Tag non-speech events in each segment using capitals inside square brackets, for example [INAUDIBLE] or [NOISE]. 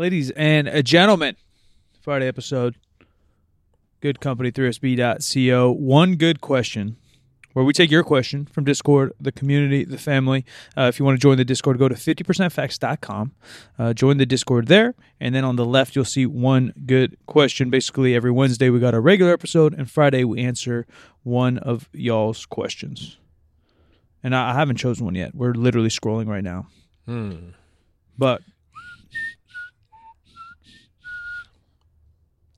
Ladies and gentlemen, Friday episode. Good company, 3sb.co. One good question where we take your question from Discord, the community, the family. Uh, if you want to join the Discord, go to 50percentfacts.com. Uh, join the Discord there. And then on the left, you'll see one good question. Basically, every Wednesday, we got a regular episode, and Friday, we answer one of y'all's questions. And I, I haven't chosen one yet. We're literally scrolling right now. Hmm. But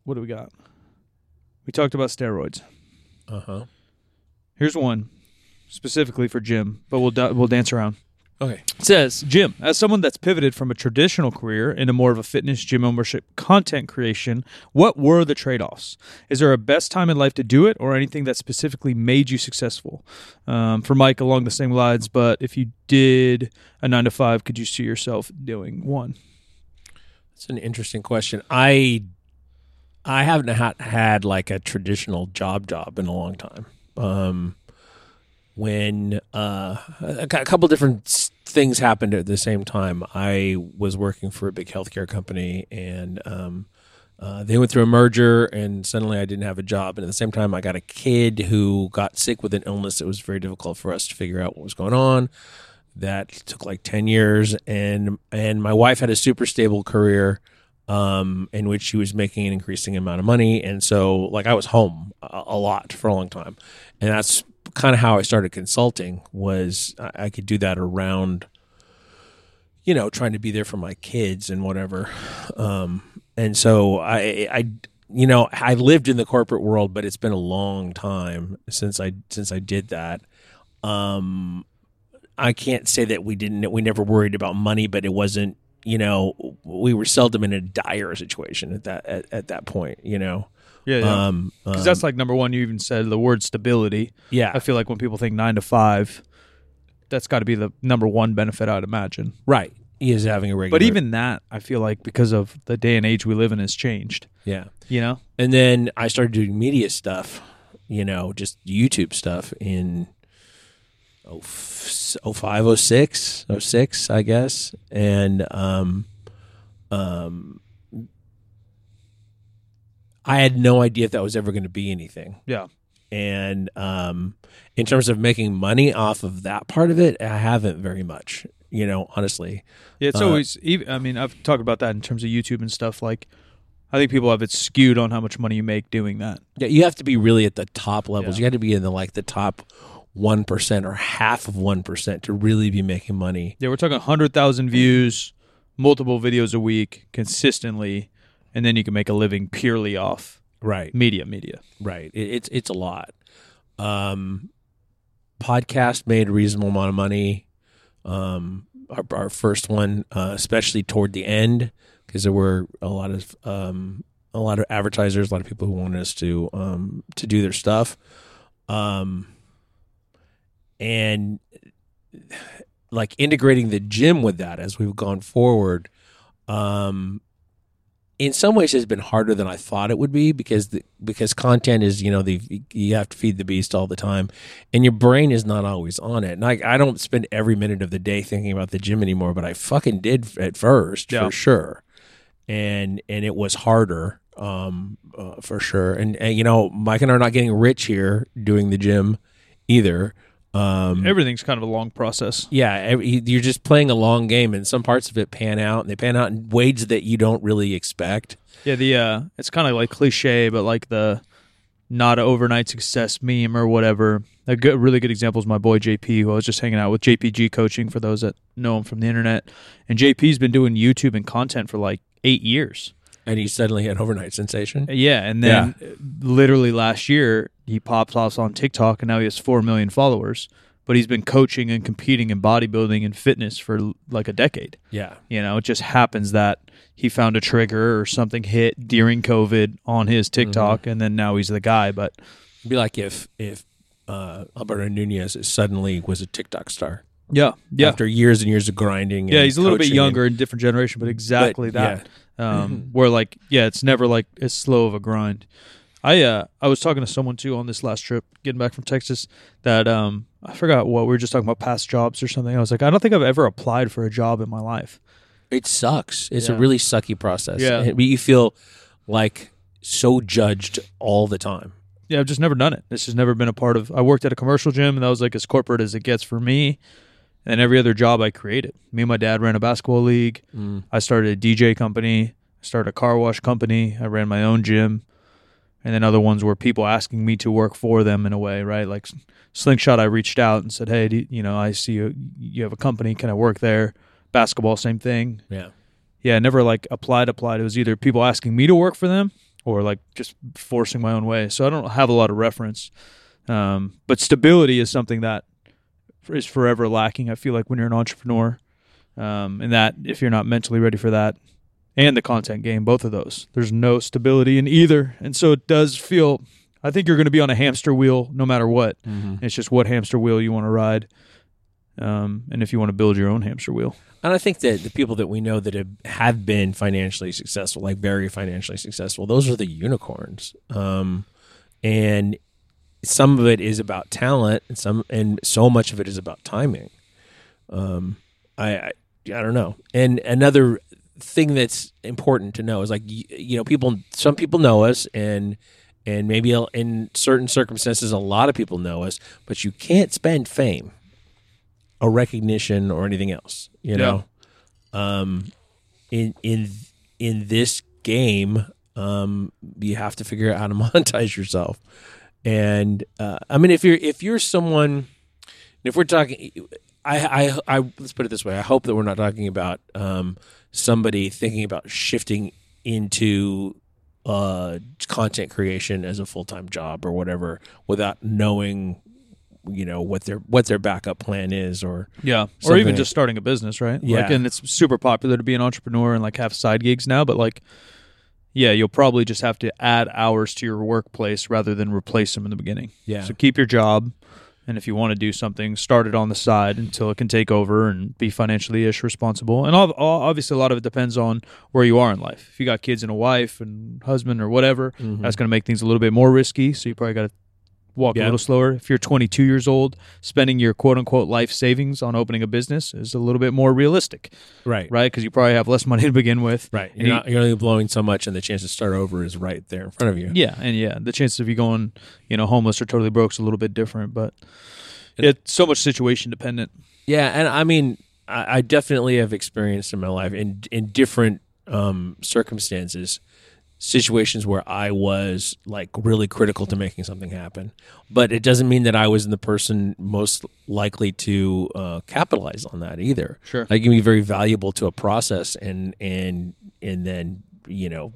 what do we got? We talked about steroids. Uh huh. Here's one specifically for Jim, but we'll da- we'll dance around. Okay. It says, Jim, as someone that's pivoted from a traditional career into more of a fitness gym ownership content creation, what were the trade offs? Is there a best time in life to do it or anything that specifically made you successful? Um, for Mike, along the same lines, but if you did a nine to five, could you see yourself doing one? That's an interesting question. I I haven't ha- had like a traditional job job in a long time. Um, when uh, a, a couple different things happened at the same time. I was working for a big healthcare company, and um, uh, they went through a merger, and suddenly I didn't have a job. And at the same time, I got a kid who got sick with an illness that was very difficult for us to figure out what was going on. That took like ten years, and and my wife had a super stable career um, in which she was making an increasing amount of money. And so, like, I was home a, a lot for a long time, and that's kind of how I started consulting. Was I, I could do that around, you know, trying to be there for my kids and whatever. Um, and so I, I, you know, I lived in the corporate world, but it's been a long time since I since I did that. Um, I can't say that we didn't we never worried about money, but it wasn't you know we were seldom in a dire situation at that at, at that point. You know, Yeah, yeah. um, Because um, that's like number one. You even said the word stability. yeah, I feel like when people think nine to five, that's got to be the number one benefit I'd imagine. right. He is having a regular, But even that, I feel like because of the day and age we live in, has changed. yeah. You know? And then I started doing media stuff, you know, just YouTube stuff in oh, f- 05, 06, 06, I guess. And um, um, I had no idea if that was ever going to be anything. Yeah. And um, in terms of making money off of that part of it, I haven't very much, you know, honestly. Yeah, it's Uh, always. I mean, I've talked about that in terms of YouTube and stuff. Like, I think people have it skewed on how much money you make doing that. Yeah, you have to be really at the top levels. Yeah. You got to be in the like the top one percent or half of one percent to really be making money. Yeah, we're talking hundred thousand views, multiple videos a week, consistently, and then you can make a living purely off Right, media. Media. right. It, it's it's a lot. Um, podcast made a reasonable amount of money. Um, our, our first one, uh, especially toward the end, because there were a lot of um, a lot of advertisers, a lot of people who wanted us to um, to do their stuff. Um, and like integrating the gym with that as we've gone forward um in some ways has been harder than I thought it would be because the, because content is you know the you have to feed the beast all the time and your brain is not always on it. And I, I don't spend every minute of the day thinking about the gym anymore but I fucking did at first Yeah. for sure. And and it was harder um uh, for sure. And, and you know Mike and I are not getting rich here doing the gym either um Everything's kind of a long process. yeah, every, you're just playing a long game, and some parts of it pan out, and they pan out in ways that you don't really expect. Yeah, the uh, it's kind of like cliche, but like the not an overnight success meme or whatever. A good, really good example is my boy JP, who I was just hanging out with. JPG coaching for those that know him from the internet, and JP's been doing YouTube and content for like eight years. And he suddenly had overnight sensation. Yeah, and then uh, literally last year he pops off on TikTok, and now he has four million followers. But he's been coaching and competing in bodybuilding and fitness for like a decade. Yeah, You know, it just happens that he found a trigger or something hit during COVID on his TikTok, and then now he's the guy. But It'd be like if if uh, Alberto Nunez suddenly was a TikTok star yeah, yeah, after years and years of grinding. yeah. He's a little bit younger and different generation, but exactly But, that. Um, where like, yeah, it's never like as slow of a grind. I uh, I was talking to someone too on this last trip, getting back from Texas. That um, I forgot what we were just talking about past jobs or something. I was like, I don't think I've ever applied for a job in my life. It sucks. It's a really sucky process. Yeah. You feel like so judged all the time. Yeah, I've just never done it. This has never been a part of. I worked at a commercial gym, and that was like as corporate as it gets for me. And every other job I created. Me and my dad ran a basketball league. Mm. I started a DJ company. I started a car wash company. I ran my own gym. And then other ones were people asking me to work for them in a way, right? Like Slingshot, I reached out and said, "Hey, do you, you know, I see you, you have a company. Can I work there?" Basketball, same thing. Yeah. Yeah, I never like applied. Applied. It was either people asking me to work for them or like just forcing my own way. So I don't have a lot of reference. Um, but stability is something that is forever lacking. I feel like when you're an entrepreneur, um, and that if you're not mentally ready for that, and the content game, both of those, there's no stability in either, and so it does feel. I think you're going to be on a hamster wheel no matter what. Mm-hmm. It's just what hamster wheel you want to ride, um, and if you want to build your own hamster wheel. And I think that the people that we know that have, have been financially successful, like very financially successful, those are the unicorns. Um, and some of it is about talent, and some, and so much of it is about timing. Um, I, I, I don't know. And another thing that's important to know is like you, you know, people. Some people know us, and and maybe in certain circumstances, a lot of people know us, but you can't spend fame or recognition or anything else. You know, um, in in in this game, um, you have to figure out how to [LAUGHS] monetize yourself. And uh, I mean, if you're if you're someone, if we're talking, I, I I let's put it this way. I hope that we're not talking about um, somebody thinking about shifting into uh, content creation as a full time job or whatever without knowing you know what their what their backup plan is or Yeah, or even just starting a business, right? Yeah. Like, and it's super popular to be an entrepreneur and like have side gigs now, but like, yeah, you'll probably just have to add hours to your workplace rather than replace them in the beginning. yeah So keep your job, and if you want to do something, start it on the side until it can take over and be financially ish responsible. And obviously, a lot of it depends on where you are in life. If you got kids and a wife and husband or whatever, Mhm. that's going to make things a little bit more risky. So you probably got to walk Yeah. a little slower. If you're 22 years old, spending your quote unquote life savings on opening a business is a little bit more realistic, right right? Because you probably have less [LAUGHS] money to begin with. right you're you- not you're only blowing so much and the chance to start over is right there in front of you Yeah, and yeah, the chances of you going, you know, homeless or totally broke is a little bit different, but it's so much situation dependent. Yeah, and I mean, I, I definitely have experienced in my life in in different um, circumstances, situations where I was like really critical to making something happen. But it doesn't mean that I was the person most likely to uh, capitalize on that either. Sure. I can be very valuable to a process, and and and then you know,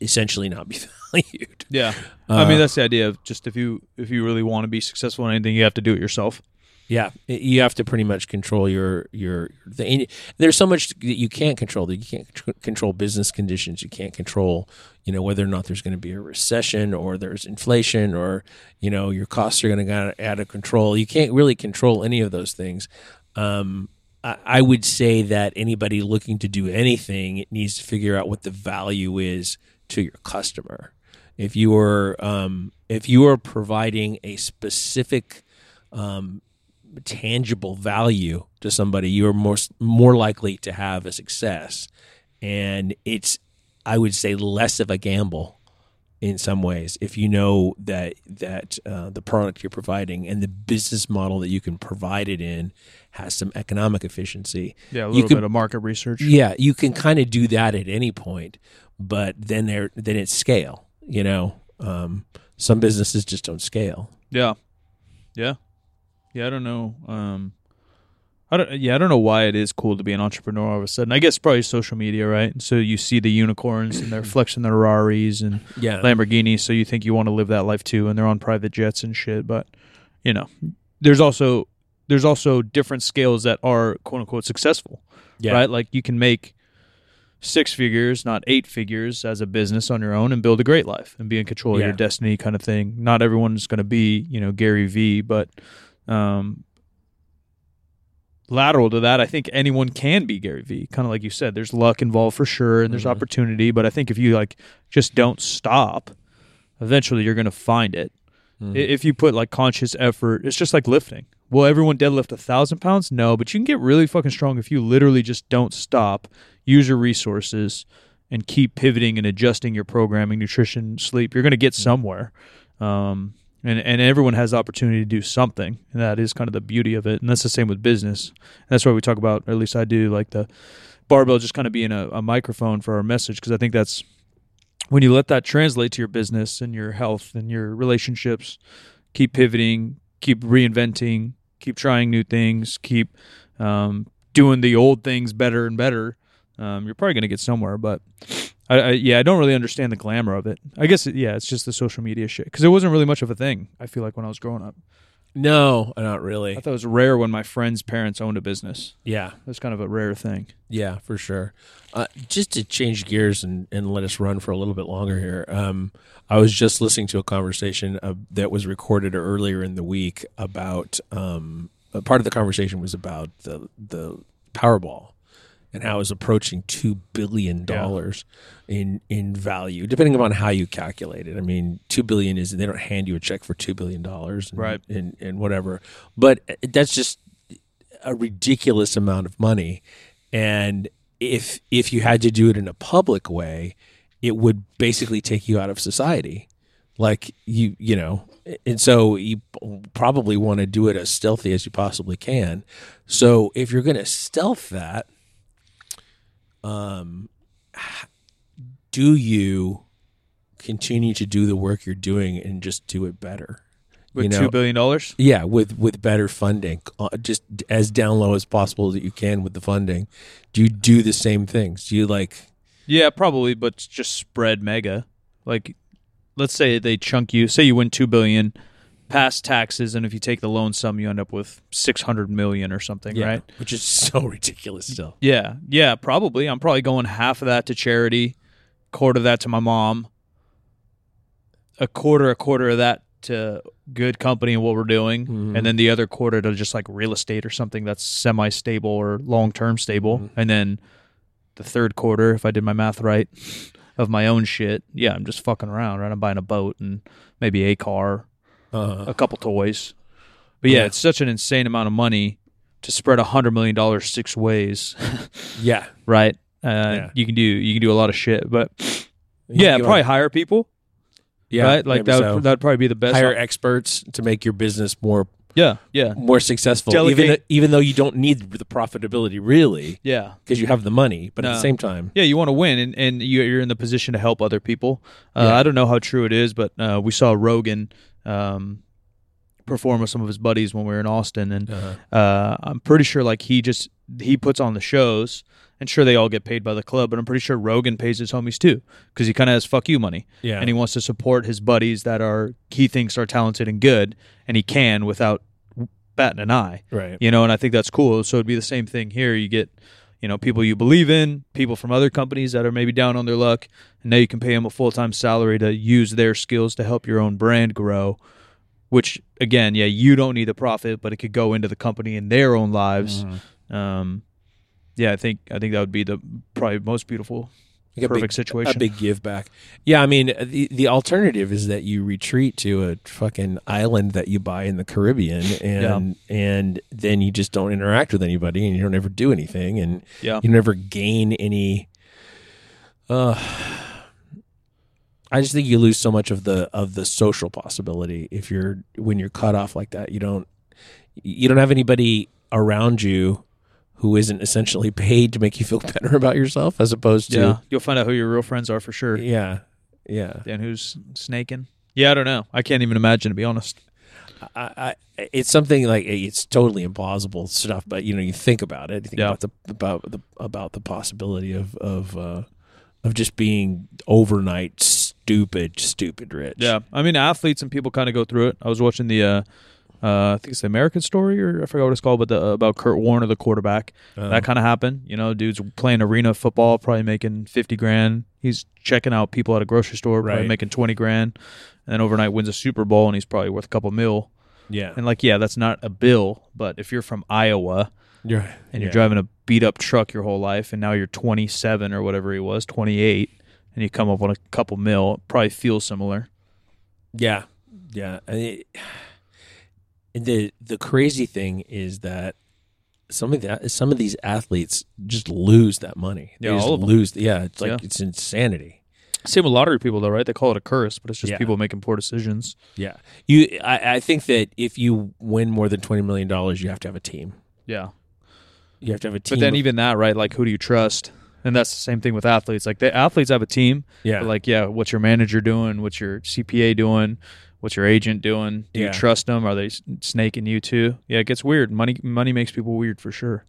essentially not be [LAUGHS] valued. Yeah, I mean Uh, that's the idea of just if you if you really want to be successful in anything, you have to do it yourself. Yeah, you have to pretty much control your your. The, there's so much that you can't control. That you can't tr- control business conditions. You can't control, you know, whether or not there's going to be a recession or there's inflation or you know your costs are going to get out of control. You can't really control any of those things. Um, I, I would say that anybody looking to do anything needs to figure out what the value is to your customer. If you are um, if you are providing a specific um, tangible value to somebody, you're more more likely to have a success, and it's I would say less of a gamble in some ways if you know that that uh, the product you're providing and the business model that you can provide it in has some economic efficiency. Yeah, a You little could- bit of market research. Yeah, you can kind of do that at any point, but then there then it's scale. You know, um, some businesses just don't scale. Yeah, yeah, yeah. I don't know. Um, I don't. Yeah, I don't know why it is cool to be an entrepreneur all of a sudden. I guess probably social media, right? So you see the unicorns and they're [CLEARS THROAT] flexing their Ferraris and Yeah, Lamborghinis, so you think you want to live that life too, and they're on private jets and shit. But you know, there's also there's also different scales that are quote unquote successful, yeah. right? Like you can make six figures, not eight figures, as a business on your own, and build a great life and be in control of your destiny, kind of thing. Not everyone's going to be, you know, Gary V, but um, lateral to that, I think anyone can be Gary Vee. Kind of like you said, there's luck involved for sure, and there's Mhm. opportunity. But I think if you like just don't stop, eventually you're going to find it. Mhm. If you put like conscious effort, it's just like lifting. Will everyone deadlift a thousand pounds? No, but you can get really fucking strong if you literally just don't stop. use your resources, and keep pivoting and adjusting your programming, nutrition, sleep, you're going to get somewhere. Um, and and everyone has the opportunity to do something, and that is kind of the beauty of it. And that's the same with business. That's why we talk about, or at least I do, like the barbell just kind of being a, a microphone for our message, because I think that's when you let that translate to your business and your health and your relationships, keep pivoting, keep reinventing, keep trying new things, keep um, doing the old things better and better. Um, you're probably going to get somewhere, but I, I, yeah, I don't really understand the glamour of it. I guess it, yeah, it's just the social media shit because it wasn't really much of a thing. I feel like when I was growing up, No, not really. I thought it was rare when my friends' parents owned a business. Yeah, It was kind of a rare thing. yeah, for sure. Uh, just to change gears and, and let us run for a little bit longer here. Um, I was just listening to a conversation uh, that was recorded earlier in the week about um, a part of the conversation was about the the Powerball and how it approaching two billion dollars in in value, depending upon how you calculate it. I mean, two billion is they don't hand you a check for two billion dollars, Right. And, and whatever, but uh, that's just a ridiculous amount of money, and if if you had to do it in a public way, it would basically take you out of society. Like you, you know, and so you probably want to do it as stealthy as you possibly can. So if you're going to stealth that, um, do you continue to do the work you're doing and just do it better? With You know- two billion dollars, Yeah, with with better funding, uh, just as down low as possible that you can with the funding. Do you do the same things? Do you like? yeah, probably, but just spread mega. Like, let's say they chunk you. Say you win two billion, past taxes, and if you take the loan sum, you end up with six hundred million or something, right? Which is so [LAUGHS] ridiculous still. Yeah, yeah, probably. I'm probably going half of that to charity, quarter of that to my mom, a quarter, a quarter of that to good company and what we're doing, Mhm. and then the other quarter to just like real estate or something that's semi stable or long term stable, Mhm. and then the third quarter, if I did my math right, of my own shit. Yeah, I'm just fucking around, right? I'm buying a boat and maybe a car, Uh, a couple toys. But yeah, Yeah. it's such an insane amount of money to spread a hundred million dollars six ways. [LAUGHS] yeah, right? Uh, Yeah. You can do you can do a lot of shit, but yeah, probably are- hire people, yeah, right? Like that so. would, that'd probably be the best. hire op- experts to make your business more yeah, yeah, more successful. Delegate- Even though, even though you don't need the profitability really, yeah, because you have the money, but at the same time, yeah. You want to win, and and you- you're in the position to help other people. Uh, Yeah. I don't know how true it is, but uh, we saw Rogan um, perform with some of his buddies when we were in Austin, and uh, uh, I'm pretty sure like he just he puts on the shows. And sure, they all get paid by the club, but I'm pretty sure Rogan pays his homies too, because he kind of has fuck you money. yeah, and he wants to support his buddies that are he thinks are talented and good, and he can without batting an eye. right, You know, and I think that's cool. So it'd be the same thing here. You get, you know, people you believe in, people from other companies that are maybe down on their luck, and now you can pay them a full time salary to use their skills to help your own brand grow. Which again, yeah, you don't need the profit, but it could go into the company in their own lives. Mhm. Um, yeah, I think I think that would be the probably most beautiful, Like a perfect big, situation. a big give back. Yeah, I mean the the alternative is that you retreat to a fucking island that you buy in the Caribbean, and and then you just don't interact with anybody, and you don't ever do anything, and yeah, you never gain any. Uh, I just think you lose so much of the of the social possibility if you're when you're cut off like that. You don't you don't have anybody around you who isn't essentially [LAUGHS] paid to make you feel [LAUGHS] better about yourself, as opposed to yeah. You'll find out who your real friends are for sure. yeah, yeah. and who's snaking. Yeah, I don't know. I can't even imagine to be honest. I, I, it's something like it's totally implausible stuff, but you know, you think about it, you think Yeah. about the about the about the possibility of of uh, of just being overnight stupid, stupid rich. Yeah, I mean, athletes and people kind of go through it. I was watching the, uh, uh, I think it's the American Story, or I forgot what it's called, but the, about Kurt Warner, the quarterback. Um, that kind of happened. You know, dude's playing arena football, probably making fifty grand. He's checking out people at a grocery store, probably Right. making twenty grand, and then overnight wins a Super Bowl, and he's probably worth a couple mil. yeah, And like, yeah, that's not a bill, but if you're from Iowa you're and yeah. you're driving a beat up truck your whole life and now you're 27 or whatever he was 28 and you come up on a couple mil it probably feels similar Yeah, yeah. It- and the the crazy thing is that some of that some of these athletes just lose that money. They Yeah, just all of them. lose. Yeah, it's like Yeah. it's insanity. Same with lottery people, though, right? They call it a curse, but it's just Yeah. people making poor decisions. Yeah, you. I, I think that if you win more than twenty million dollars, you have to have a team. Yeah. You have to have a team. But then even that, right? Like, who do you trust? And that's the same thing with athletes. Like, the athletes have a team. yeah, like, yeah, what's your manager doing? What's your CPA doing? What's your agent doing? Do Yeah. you trust them? Are they snaking you too? Yeah, it gets weird. Money, money makes people weird for sure.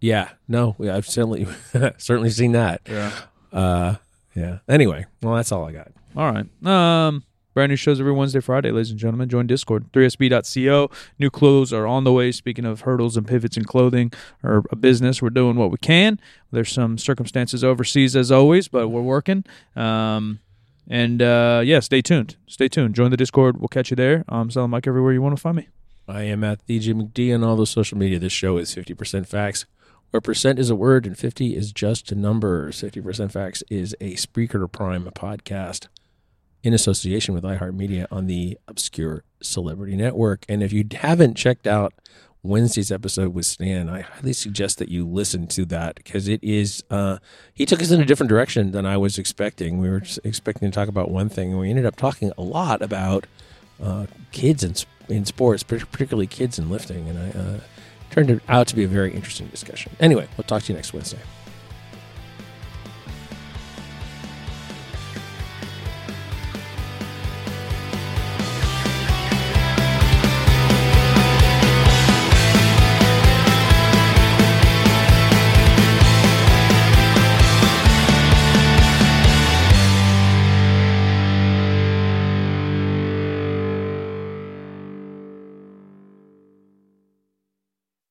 yeah. No, I've certainly [LAUGHS] certainly seen that. Yeah. Uh, yeah. Anyway, well, that's all I got. All right. Um, brand new shows every Wednesday, Friday, ladies and gentlemen. Join Discord, 3sb.co. New clothes are on the way. Speaking of hurdles and pivots in clothing or a business, we're doing what we can. There's some circumstances overseas as always, but we're working. Um, and uh, yeah, stay tuned. Stay tuned. Join the Discord. We'll catch you there. I'm Silent Mike everywhere you want to find me. I am at the Jim McD on all those social media. This show is 50% facts, where percent is a word and 50 is just a number. 50% facts is a Spreaker Prime podcast in association with iHeartMedia on the Obscure Celebrity Network. And if you haven't checked out Wednesday's episode with Stan, I highly suggest that you listen to that because it is, uh, he took us in a different direction than I was expecting. We were expecting to talk about one thing, and we ended up talking a lot about uh, kids in, in sports, particularly kids in lifting. And I uh, turned out to be a very interesting discussion. Anyway, we'll talk to you next Wednesday.